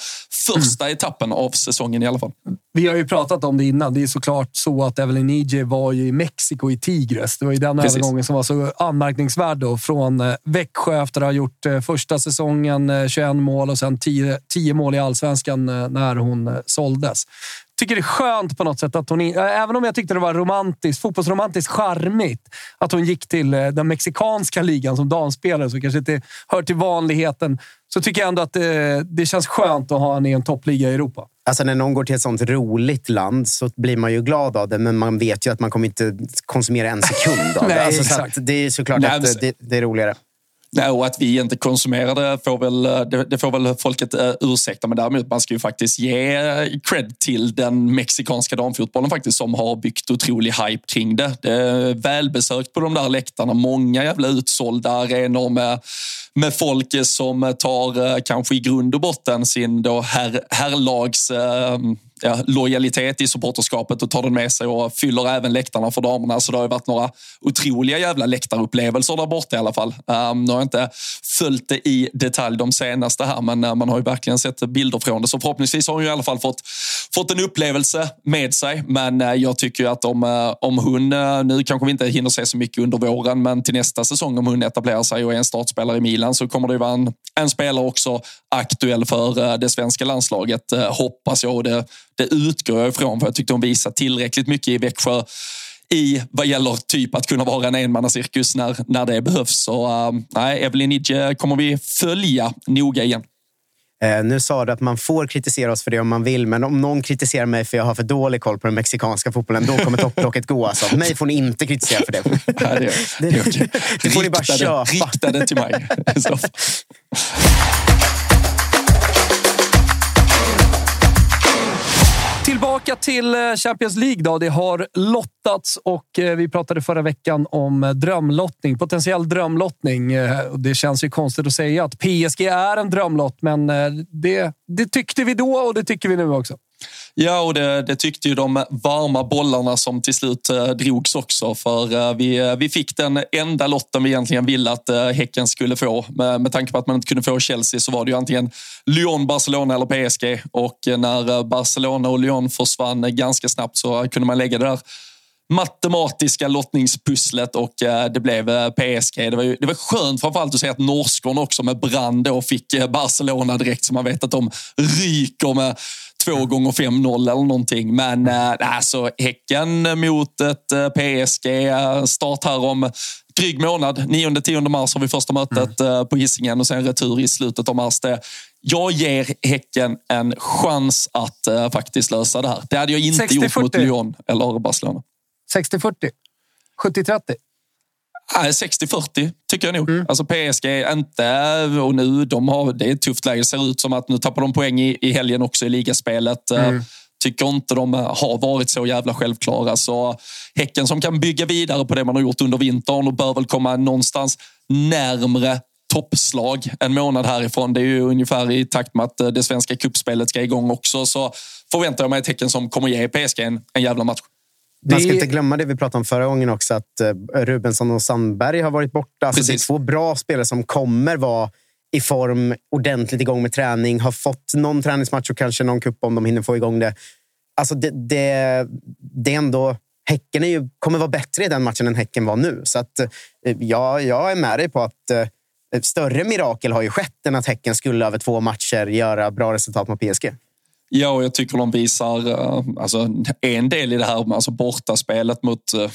första mm. etappen av säsongen i alla fall. Vi har ju pratat om det innan. Det är såklart så att Evelyn Ije var ju i Mexiko i Tigres. Det var ju den Precis. övergången som var så anmärkningsvärd då. Från Växjö efter att ha gjort första säsongen 21 mål och sen 10, 10 mål i allsvenskan när hon såldes tycker det är skönt på något sätt att hon, även om jag tyckte det var romantiskt, fotbollsromantiskt charmigt, att hon gick till eh, den mexikanska ligan som damspelare, som kanske inte hör till vanligheten, så tycker jag ändå att det, det känns skönt att ha henne i en toppliga i Europa. Alltså när någon går till ett sånt roligt land så blir man ju glad av det, men man vet ju att man kommer inte konsumera en sekund av det. Nej, alltså, exakt. det är såklart Nej, att det, det är roligare. Nej, och att vi inte konsumerar det får väl, eh, det, får väl folket eh, ursäkta. Men däremot, man ska ju faktiskt ge cred till den mexikanska damfotbollen faktiskt som har byggt otrolig hype kring det. Det är välbesökt på de där läktarna. Många jävla utsålda arenor med, med folk som tar eh, kanske i grund och botten sin då herr, herrlags ja, lojalitet i supporterskapet och tar den med sig och fyller även läktarna för damerna. Så det har varit några otroliga jävla läktarupplevelser där borta i alla fall. Um, nu har jag inte följt det i detalj de senaste här, men uh, man har ju verkligen sett bilder från det. Så förhoppningsvis har hon i alla fall fått, fått en upplevelse med sig. Men uh, jag tycker att om, uh, om hon, nu kanske vi inte hinner se så mycket under våren, men till nästa säsong om hon etablerar sig och är en startspelare i Milan så kommer det ju vara en, en spelare också aktuell för det svenska landslaget, hoppas jag. Och det, det utgår jag ifrån för jag tyckte hon visade tillräckligt mycket i Växjö i vad gäller typ att kunna vara en enmannacirkus när, när det behövs. Så uh, nej, Evelyn Idje kommer vi följa noga igen. Eh, nu sa du att man får kritisera oss för det om man vill, men om någon kritiserar mig för jag har för dålig koll på den mexikanska fotbollen, då kommer topplocket gå. Alltså. Mig får ni inte kritisera för det. Ja, det, det, det, det får ni bara köpa. Rikta det till mig. Tillbaka till eh, Champions League. Då. Det har lottats och eh, vi pratade förra veckan om eh, drömlottning. Potentiell drömlottning. Det känns ju konstigt att säga att PSG är en drömlott, men det, det tyckte vi då och det tycker vi nu också. Ja, och det, det, tyckte ju de varma bollarna som till slut eh, drogs också. För eh, vi, eh, vi fick den enda lotten vi egentligen ville att eh, Häcken skulle få. Med, med tanke på att man inte kunde få Chelsea så var det ju antingen Lyon, Barcelona eller PSG. Och eh, när eh, Barcelona och Lyon försvann ganska snabbt så kunde man lägga det där matematiska lottningspusslet och det blev PSG. Det var, ju, det var skönt framförallt att se att norskorna också med brand då fick Barcelona direkt så man vet att de ryker med två gånger 5-0 eller någonting. Men alltså Häcken mot ett PSG. Start här om dryg månad. 9-10 mars har vi första mötet mm. på Hisingen och sen retur i slutet av mars. Det, jag ger Häcken en chans att faktiskt lösa det här. Det hade jag inte 60, gjort 40. mot Lyon eller Barcelona. 60-40? 70-30? 60-40 tycker jag nog. Mm. Alltså PSG, inte... Och nu, de har, det är ett tufft läge. Det ser ut som att nu tappar de poäng i, i helgen också i ligaspelet. Eh, mm. Tycker inte de har varit så jävla självklara. Så Häcken som kan bygga vidare på det man har gjort under vintern och bör väl komma någonstans närmre toppslag en månad härifrån. Det är ju ungefär i takt med att det svenska kuppspelet ska igång också. Så förväntar jag mig ett Häcken som kommer ge PSG en, en jävla match. Man ska inte glömma det vi pratade om förra gången också, att eh, Rubensson och Sandberg har varit borta. Alltså det är två bra spelare som kommer vara i form, ordentligt igång med träning, har fått någon träningsmatch och kanske någon cup om de hinner få igång det. Alltså det, det, det är ändå... Häcken är ju, kommer vara bättre i den matchen än Häcken var nu. Så att, eh, ja, jag är med dig på att eh, större mirakel har ju skett än att Häcken skulle över två matcher göra bra resultat mot PSG. Ja, och jag tycker de visar eh, alltså, en del i det här, alltså bortaspelet mot eh,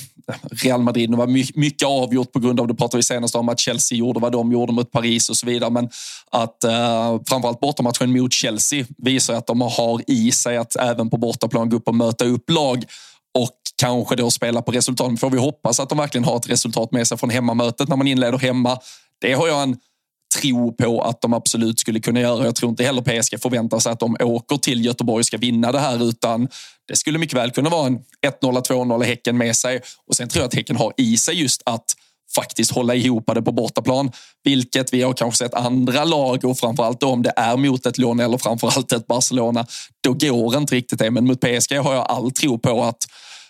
Real Madrid. Det var mycket, avgjort på grund av, det pratade vi senast om, att Chelsea gjorde vad de gjorde mot Paris och så vidare. Men att eh, framförallt bortamatchen mot Chelsea visar att de har i sig att även på bortaplan gå upp och möta upp lag och kanske då spela på resultat. Får vi hoppas att de verkligen har ett resultat med sig från hemmamötet när man inleder hemma. Det har jag en tro på att de absolut skulle kunna göra. Jag tror inte heller PSG förväntar sig att de åker till Göteborg och ska vinna det här utan det skulle mycket väl kunna vara en 1-0, 2-0 Häcken med sig. Och sen tror jag att Häcken har i sig just att faktiskt hålla ihop det på bortaplan. Vilket vi har kanske sett andra lag och framförallt om det är mot ett Lyon eller framförallt ett Barcelona. Då går inte riktigt det. Men mot PSG har jag all tro på att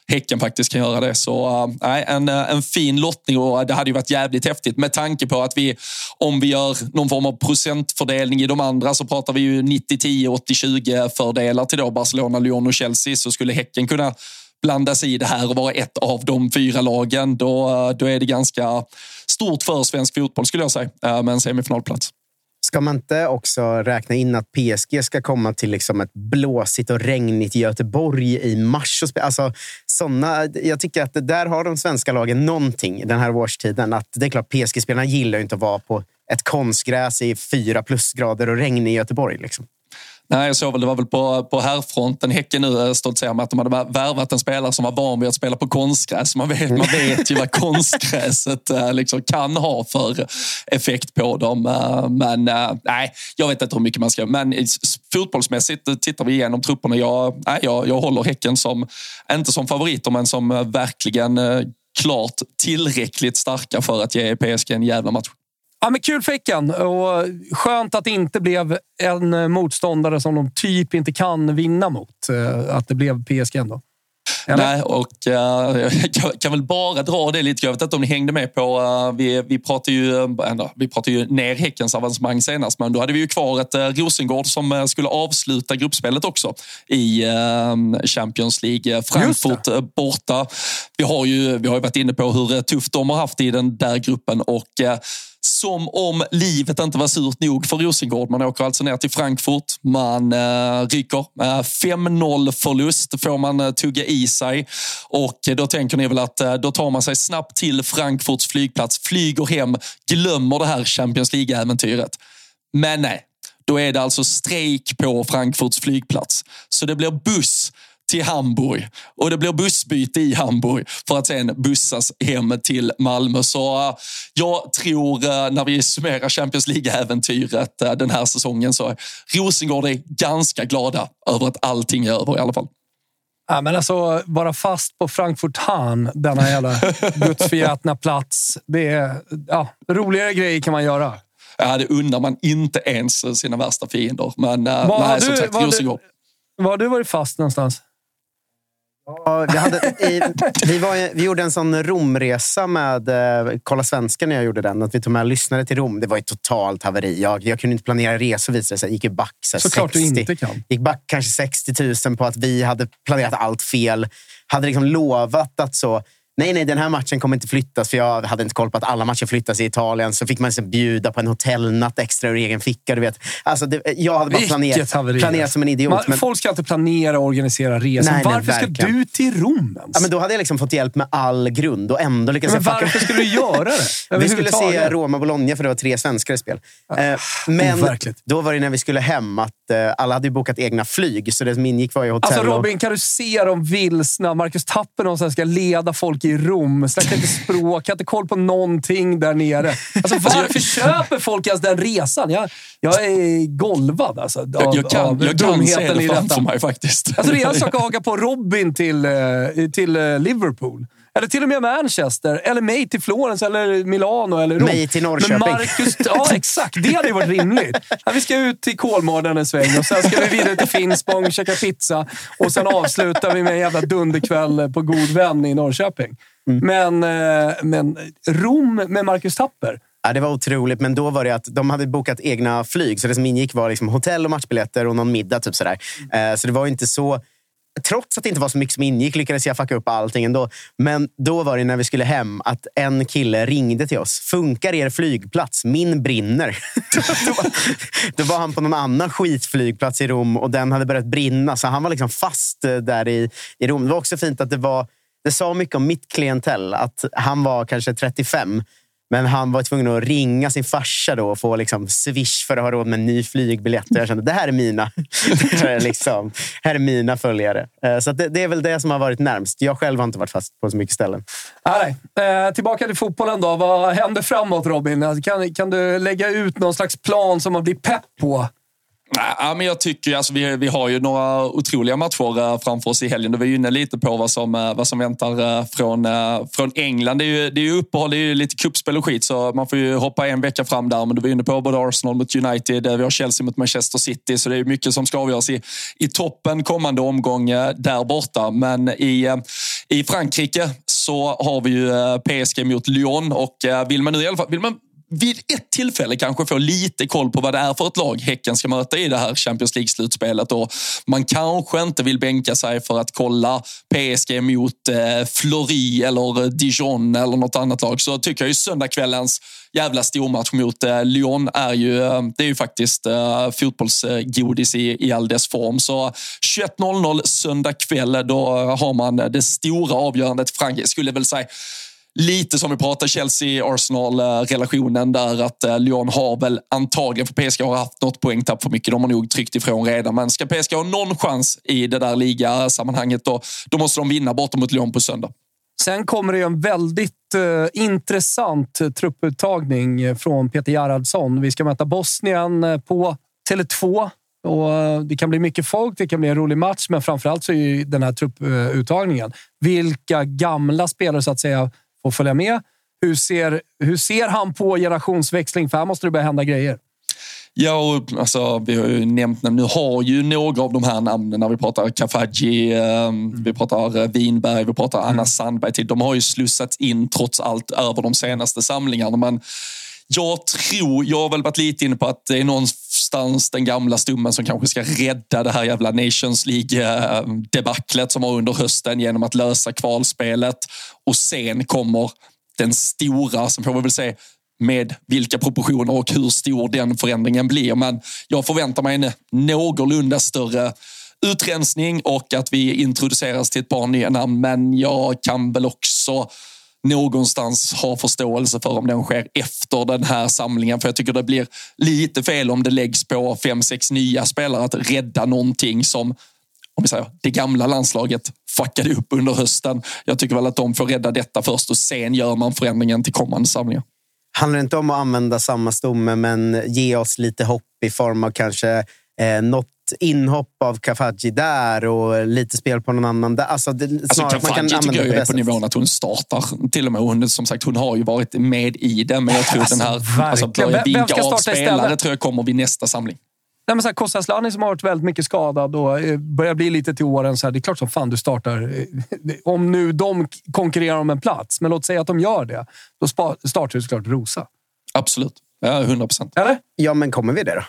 Häcken faktiskt kan göra det. Så eh, nej, en, eh, en fin lottning och eh, det hade ju varit jävligt häftigt med tanke på att vi, om vi gör någon form av procentfördelning i de andra så pratar vi ju 90-10, 80-20 fördelar till då Barcelona, Lyon och Chelsea så skulle Häcken kunna blanda sig i det här och vara ett av de fyra lagen. Då, då är det ganska stort för svensk fotboll skulle jag säga med en semifinalplats. Ska man inte också räkna in att PSG ska komma till liksom ett blåsigt och regnigt Göteborg i mars? Alltså, såna, jag tycker att där har de svenska lagen någonting den här årstiden. Att det är klart, PSG-spelarna gillar inte att vara på ett konstgräs i fyra plusgrader och regn i Göteborg. Liksom. Nej, jag såg väl, det var väl på, på herrfronten Häcken nu eh, stoltserar med att de hade värvat en spelare som var van vid att spela på konstgräs. Man vet, man vet ju vad konstgräset eh, liksom kan ha för effekt på dem. Eh, men nej, jag vet inte hur mycket man ska... Men fotbollsmässigt tittar vi igenom trupperna. Jag, nej, jag, jag håller Häcken som, inte som favoriter, men som verkligen klart tillräckligt starka för att ge PSG en jävla match. Ja, men kul för Häcken och skönt att det inte blev en motståndare som de typ inte kan vinna mot. Eh, att det blev PSG ändå. Eller? Nej, och uh, jag kan väl bara dra det lite. Jag vet inte om ni hängde med på... Uh, vi, vi, pratade ju, uh, vi pratade ju ner Häckens avancemang senast, men då hade vi ju kvar ett Rosengård som skulle avsluta gruppspelet också i Champions League. Frankfurt borta. Vi har, ju, vi har ju varit inne på hur tufft de har haft i den där gruppen och som om livet inte var surt nog för Rosengård. Man åker alltså ner till Frankfurt. Man eh, rycker. Eh, 5-0 förlust får man eh, tugga i sig. Och eh, då tänker ni väl att eh, då tar man sig snabbt till Frankfurts flygplats, flyger hem, glömmer det här Champions League-äventyret. Men nej, då är det alltså strejk på Frankfurts flygplats. Så det blir buss till Hamburg och det blir bussbyte i Hamburg för att sen bussas hem till Malmö. Så uh, jag tror uh, när vi summerar Champions League-äventyret uh, den här säsongen så Rosengård är ganska glada över att allting är över i alla fall. Ja, men alltså, vara fast på Frankfurt Hahn, denna jävla gudsförgätna plats. Det är, ja, roligare grejer kan man göra. Ja, det undrar man inte ens sina värsta fiender. Men uh, nej, som sagt, Rosengård. Var har du varit fast någonstans? Ja, vi, hade, i, vi, var, vi gjorde en sån Romresa med eh, Kolla Svenska när jag gjorde den. Att vi tog med lyssnare till Rom. Det var ett totalt haveri. Jag, jag kunde inte planera resor visade sig. gick ju back så Såklart 60. du inte kan. gick back kanske 60 000 på att vi hade planerat allt fel. Hade liksom lovat att så nej, nej, den här matchen kommer inte flyttas. För jag hade inte koll på att alla matcher flyttas i Italien. Så fick man liksom bjuda på en hotellnatt extra ur egen ficka. Du vet. Alltså, det, jag hade bara planerat, planerat som en idiot. Man, men... Folk ska inte planera och organisera resor. Nej, varför nej, ska du till Rom ens? Ja, men då hade jag liksom fått hjälp med all grund och ändå lyckades men Varför skulle du göra det? vi skulle se Roma-Bologna för det var tre svenskar i spel. Eh, men Overkligt. då var det när vi skulle hem att eh, alla hade bokat egna flyg. Så det som ingick var ju hotell. Alltså Robin, kan du se dem vilsna? Marcus Tapper någonstans ska leda folk i Rom kan inte språk, har inte koll på någonting där nere. Alltså, varför köper folk ens den resan? Jag, jag är golvad alltså, av, jag, jag kan, av jag kan se det framför mig faktiskt. Alltså, det är en sak att haka på Robin till, eh, till eh, Liverpool. Eller till och med Manchester, eller mig till Florens, eller Milano eller Rom. Mig till Norrköping. Men Marcus, ja, exakt. Det hade ju varit rimligt. Ja, vi ska ut till Kolmården en sväng och sen ska vi vidare till Finspång, käka pizza och sen avslutar vi med en jävla dunderkväll på God vän i Norrköping. Mm. Men, eh, men Rom med Marcus Tapper. Ja, det var otroligt, men då var det att de hade bokat egna flyg. Så det som ingick var liksom hotell och matchbiljetter och någon middag. Typ sådär. Mm. Så det var inte så... Trots att det inte var så mycket som ingick lyckades jag fucka upp allting ändå. Men då var det när vi skulle hem att en kille ringde till oss. Funkar er flygplats? Min brinner. då, var, då var han på någon annan skitflygplats i Rom och den hade börjat brinna. Så han var liksom fast eh, där i, i Rom. Det var också fint att det var det sa mycket om mitt klientell. Att han var kanske 35, men han var tvungen att ringa sin farsa då och få liksom swish för att ha råd med en ny flygbiljett. jag kände det här är mina, liksom, här är mina följare. Eh, så det, det, är väl det som har varit närmst. Jag själv har inte varit fast på så mycket ställen. Ah, nej, eh, tillbaka till fotbollen då. Vad händer framåt Robin? Alltså, kan, kan du lägga ut någon slags plan som man blir pepp på Ja, men jag tycker alltså, vi, vi har ju några otroliga matcher eh, framför oss i helgen. Du var inne lite på vad som, eh, vad som väntar eh, från, från England. Det är ju, det är ju uppehåll, det är ju lite kuppspel och skit, så man får ju hoppa en vecka fram där. Men du var inne på både Arsenal mot United, vi har Chelsea mot Manchester City, så det är mycket som ska avgöras i, i toppen kommande omgång där borta. Men i, i Frankrike så har vi ju PSG mot Lyon och vill man nu i alla fall, vill man vid ett tillfälle kanske få lite koll på vad det är för ett lag Häcken ska möta i det här Champions League-slutspelet. Och man kanske inte vill bänka sig för att kolla PSG mot eh, eller Dijon eller något annat lag. Så tycker jag ju söndagskvällens jävla stormatch mot eh, Lyon är ju, eh, det är ju faktiskt eh, fotbollsgodis i, i all dess form. Så 21.00 söndag kväll, då har man det stora avgörandet. Frankrike skulle väl säga lite som vi pratade Chelsea-Arsenal-relationen där att eh, Lyon har väl antagligen, för PSG har haft något poängtapp för mycket. De har nog tryckt ifrån redan. Men ska PSG ha någon chans i det där ligasammanhanget då, då måste de vinna borta mot Lyon på söndag. Sen kommer det ju en väldigt uh, intressant eh, trupputtagning från Peter Gerhardsson. Vi ska möta Bosnien på Tele2. Och det kan bli mycket folk, det kan bli en rolig match, men framförallt så är ju den här trupputtagningen. Vilka gamla spelare så att säga får följa med. Hur ser, hur ser han på generationsväxling? För här måste det börja hända grejer. Ja, och, alltså, vi har ju nämnt, nu har ju några av de här namnen, när vi pratar Kafaji, eh, mm. vi pratar Winberg, vi pratar Anna mm. Sandberg, till, de har ju slussats in trots allt över de senaste samlingarna. Men jag tror, jag har väl varit lite inne på att det är någonstans den gamla stummen som kanske ska rädda det här jävla Nations League-debaclet som var under hösten genom att lösa kvalspelet. Och sen kommer den stora, som får vi väl se med vilka proportioner och hur stor den förändringen blir. Men jag förväntar mig en någorlunda större utrensning och att vi introduceras till ett par nya namn. Men jag kan väl också någonstans ha förståelse för om den sker efter den här samlingen. För jag tycker det blir lite fel om det läggs på fem, sex nya spelare att rädda någonting som om vi säger, det gamla landslaget fuckade upp under hösten. Jag tycker väl att de får rädda detta först och sen gör man förändringen till kommande samlingar. Handlar det inte om att använda samma stomme men ge oss lite hopp i form av kanske eh, något inhopp av Kafaji där och lite spel på någon annan där. Alltså, det, alltså Kafaji tycker jag är på nivån att hon startar. Till och med hon, som sagt, hon har ju varit med i det. Men jag tror alltså, den här alltså, börja vinka av spelare tror jag kommer vid nästa samling. Nej, men så här, Kosta Asllani som har varit väldigt mycket skadad och eh, börjar bli lite till åren. Så här, det är klart som fan du startar. Eh, om nu de konkurrerar om en plats, men låt säga att de gör det. Då startar du såklart Rosa. Absolut. Ja, 100 procent. Eller? Ja, men kommer vi det då?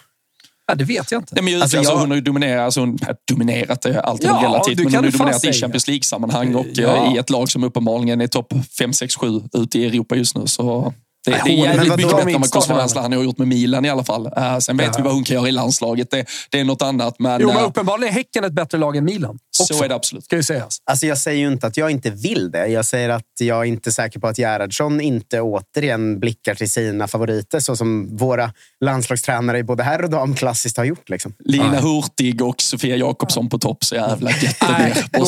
Ja, det vet jag inte. Nej, men alltså, alltså, jag... Hon har ju dominerat, alltså, hon, dominerat är alltid ja, relativt, men hon har dominerat i Champions League-sammanhang och ja. Eh, i ett lag som uppenbarligen är topp 5, 6, 7 ute i Europa just nu. Så det, det är jävligt mycket bättre än vad Kosova Asllani har gjort med Milan i alla fall. Uh, sen vet ja. vi vad hon kan göra i landslaget. Det, det är något annat. Men, jo, men uppenbarligen är Häcken ett bättre lag än Milan. Också. Så är det absolut. Ska ju sägas. Alltså, jag säger ju inte att jag inte vill det. Jag säger att jag inte är säker på att Gerhardsson inte återigen blickar till sina favoriter så som våra landslagstränare i både herr och dam klassiskt har gjort. Liksom. Lina Hurtig och Sofia Jakobsson på topp. Så jävla gött det blir.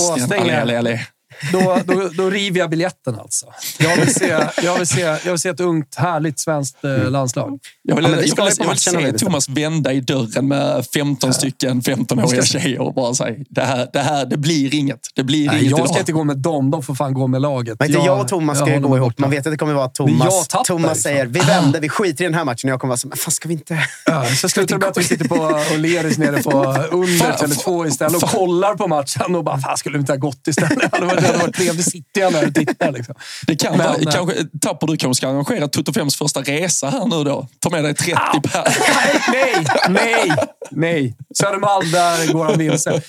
Då, då, då river jag biljetten alltså. Jag vill se, jag vill se, jag vill se ett ungt, härligt svenskt eh, landslag. Jag vill, jag vill, jag vill, jag vill se Thomas vända i dörren med 15 stycken 15-åriga tjejer och bara säga det här, det här det blir inget. Det blir Nej, inget jag ska inte gå med dem. De får fan gå med laget. Men inte jag, jag och Thomas ska ju gå ihop. Man vet att det kommer vara Thomas. Thomas säger vi vänder, vi skiter i den här matchen. Och jag kommer vara så men fan ska vi inte... Ja, så slutar det med att vi sitter på O'Learys nere på under Tele2 istället och kollar på matchen och bara, fan skulle vi inte ha gått istället? Det hade varit trevligt. Sitter jag där och tittar. Liksom. Det kan Men, vara, eh, kanske, Tapper, du kanske ska arrangera Toto 5s första resa här nu då? Ta med dig 30 ah, per. Nej, nej, nej. Södermalm, där går han vilse.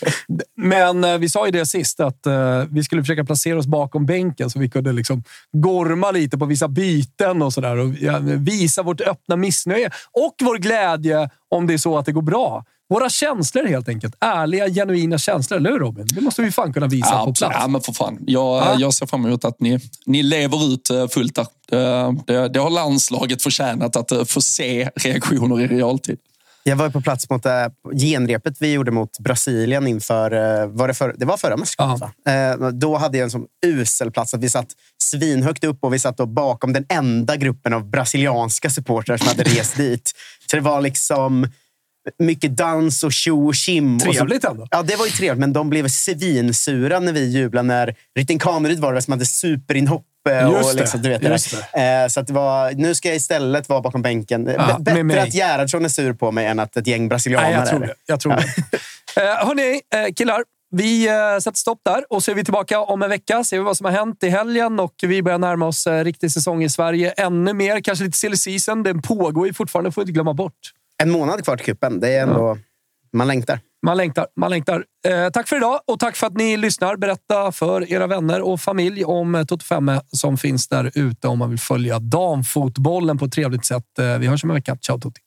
Men eh, vi sa ju det sist, att eh, vi skulle försöka placera oss bakom bänken så vi kunde liksom gorma lite på vissa byten och sådär. Och ja, visa vårt öppna missnöje och vår glädje om det är så att det går bra. Våra känslor helt enkelt. Ärliga, genuina känslor. Eller hur Robin? Det måste vi fan kunna visa ja, på plats. Ja, men för fan. Jag, ja. jag ser fram emot att ni, ni lever ut eh, fullt där. Det, det, det har landslaget förtjänat att eh, få se reaktioner i realtid. Jag var på plats mot äh, genrepet vi gjorde mot Brasilien inför... Var det, för, det var förra mästerskapet, äh, Då hade jag en sån usel plats att vi satt svinhögt upp och vi satt då bakom den enda gruppen av brasilianska supportrar som hade rest dit. Så det var liksom mycket dans och tjo och kim. Trevligt ändå. Ja, det var ju trevligt, men de blev svinsura när vi jublade när Rytting Kaneryd var det som hade superinhopp. Eh, och liksom, du vet det. det. Eh, så att det var, nu ska jag istället vara bakom bänken. Ja, Bättre att Gerhardsson är sur på mig än att ett gäng brasilianer Nej, jag tror det. Jag tror ja. det. Eh, hörni, killar. Vi sätter stopp där och så är vi tillbaka om en vecka. Ser vi vad som har hänt i helgen och vi börjar närma oss riktig säsong i Sverige ännu mer. Kanske lite silly season. Den pågår ju fortfarande, får vi inte glömma bort. En månad kvar till cupen. Det är ändå... Ja. Man längtar. Man längtar. Man längtar. Eh, tack för idag och tack för att ni lyssnar. Berätta för era vänner och familj om Toto 5 som finns där ute om man vill följa damfotbollen på ett trevligt sätt. Eh, vi hörs om en vecka. Ciao Tutti!